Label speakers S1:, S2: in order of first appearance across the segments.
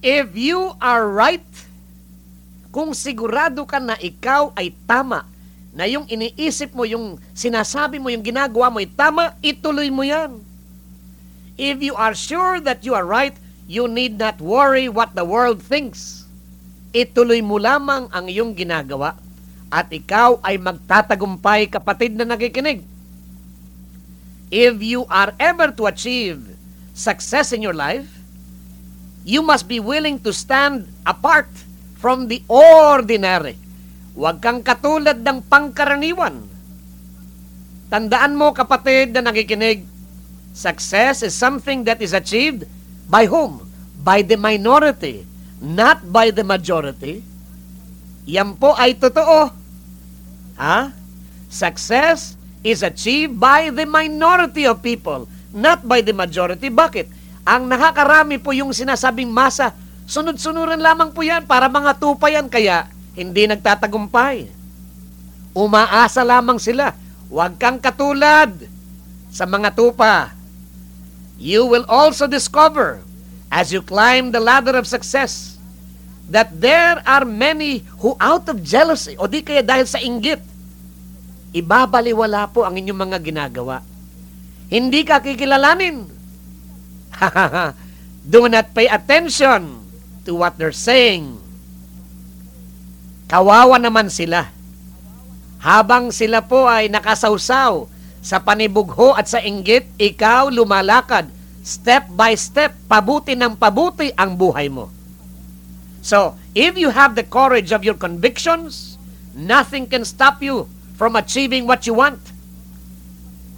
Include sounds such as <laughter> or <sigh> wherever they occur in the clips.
S1: If you are right, kung sigurado ka na ikaw ay tama, na yung iniisip mo, yung sinasabi mo, yung ginagawa mo ay tama, ituloy mo yan. If you are sure that you are right, you need not worry what the world thinks. Ituloy mo lamang ang iyong ginagawa at ikaw ay magtatagumpay kapatid na nakikinig. If you are ever to achieve success in your life, you must be willing to stand apart from the ordinary. Huwag kang katulad ng pangkaraniwan. Tandaan mo kapatid na nakikinig, success is something that is achieved by whom? By the minority, not by the majority. Yan po ay totoo. Ha? Success is achieved by the minority of people, not by the majority. Bakit? Ang nakakarami po yung sinasabing masa, sunod-sunuran lamang po yan para mga tupa yan, kaya hindi nagtatagumpay. Umaasa lamang sila. Huwag kang katulad sa mga tupa. You will also discover as you climb the ladder of success that there are many who out of jealousy o di kaya dahil sa inggit, ibabaliwala po ang inyong mga ginagawa. Hindi ka kikilalanin. <laughs> Do not pay attention to what they're saying. Kawawa naman sila. Habang sila po ay nakasawsaw sa panibugho at sa inggit, ikaw lumalakad step by step, pabuti ng pabuti ang buhay mo. So, if you have the courage of your convictions, nothing can stop you from achieving what you want.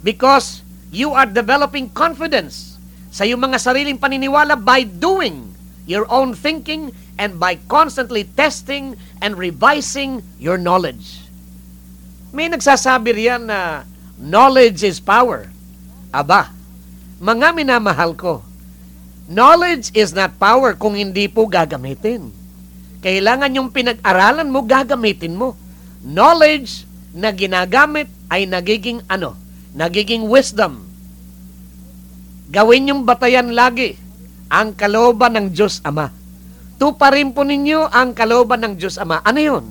S1: Because you are developing confidence sa iyong mga sariling paniniwala by doing your own thinking and by constantly testing and revising your knowledge. May nagsasabi riyan na knowledge is power. Aba, mga minamahal ko, knowledge is not power kung hindi po gagamitin. Kailangan yung pinag-aralan mo, gagamitin mo. Knowledge na ginagamit ay nagiging ano? Nagiging wisdom. Gawin yung batayan lagi ang kalooban ng Diyos Ama. Tuparin po ninyo ang kalooban ng Diyos Ama. Ano yun?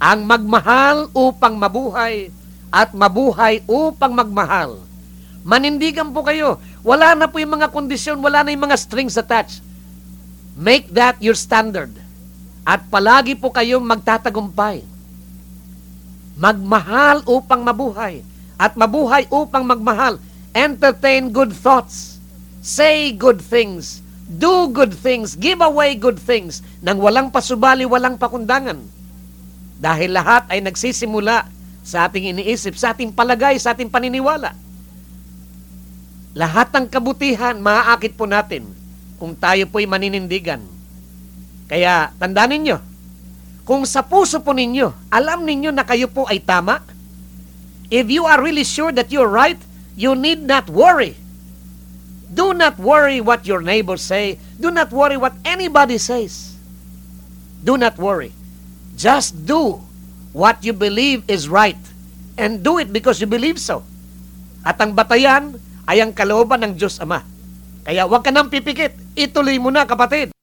S1: Ang magmahal upang mabuhay at mabuhay upang magmahal. Manindigan po kayo. Wala na po yung mga kondisyon, wala na yung mga strings attached. Make that your standard. At palagi po kayong magtatagumpay. Magmahal upang mabuhay. At mabuhay upang magmahal. Entertain good thoughts. Say good things. Do good things. Give away good things. Nang walang pasubali, walang pakundangan. Dahil lahat ay nagsisimula sa ating iniisip, sa ating palagay, sa ating paniniwala. Lahat ng kabutihan, maaakit po natin kung tayo po'y maninindigan. Kaya, tandaan ninyo, kung sa puso po ninyo, alam ninyo na kayo po ay tama, if you are really sure that you're right, you need not worry. Do not worry what your neighbors say. Do not worry what anybody says. Do not worry. Just do what you believe is right. And do it because you believe so. At ang batayan ay ang kalooban ng Diyos Ama. Kaya huwag ka nang pipikit. Ituloy mo na, kapatid.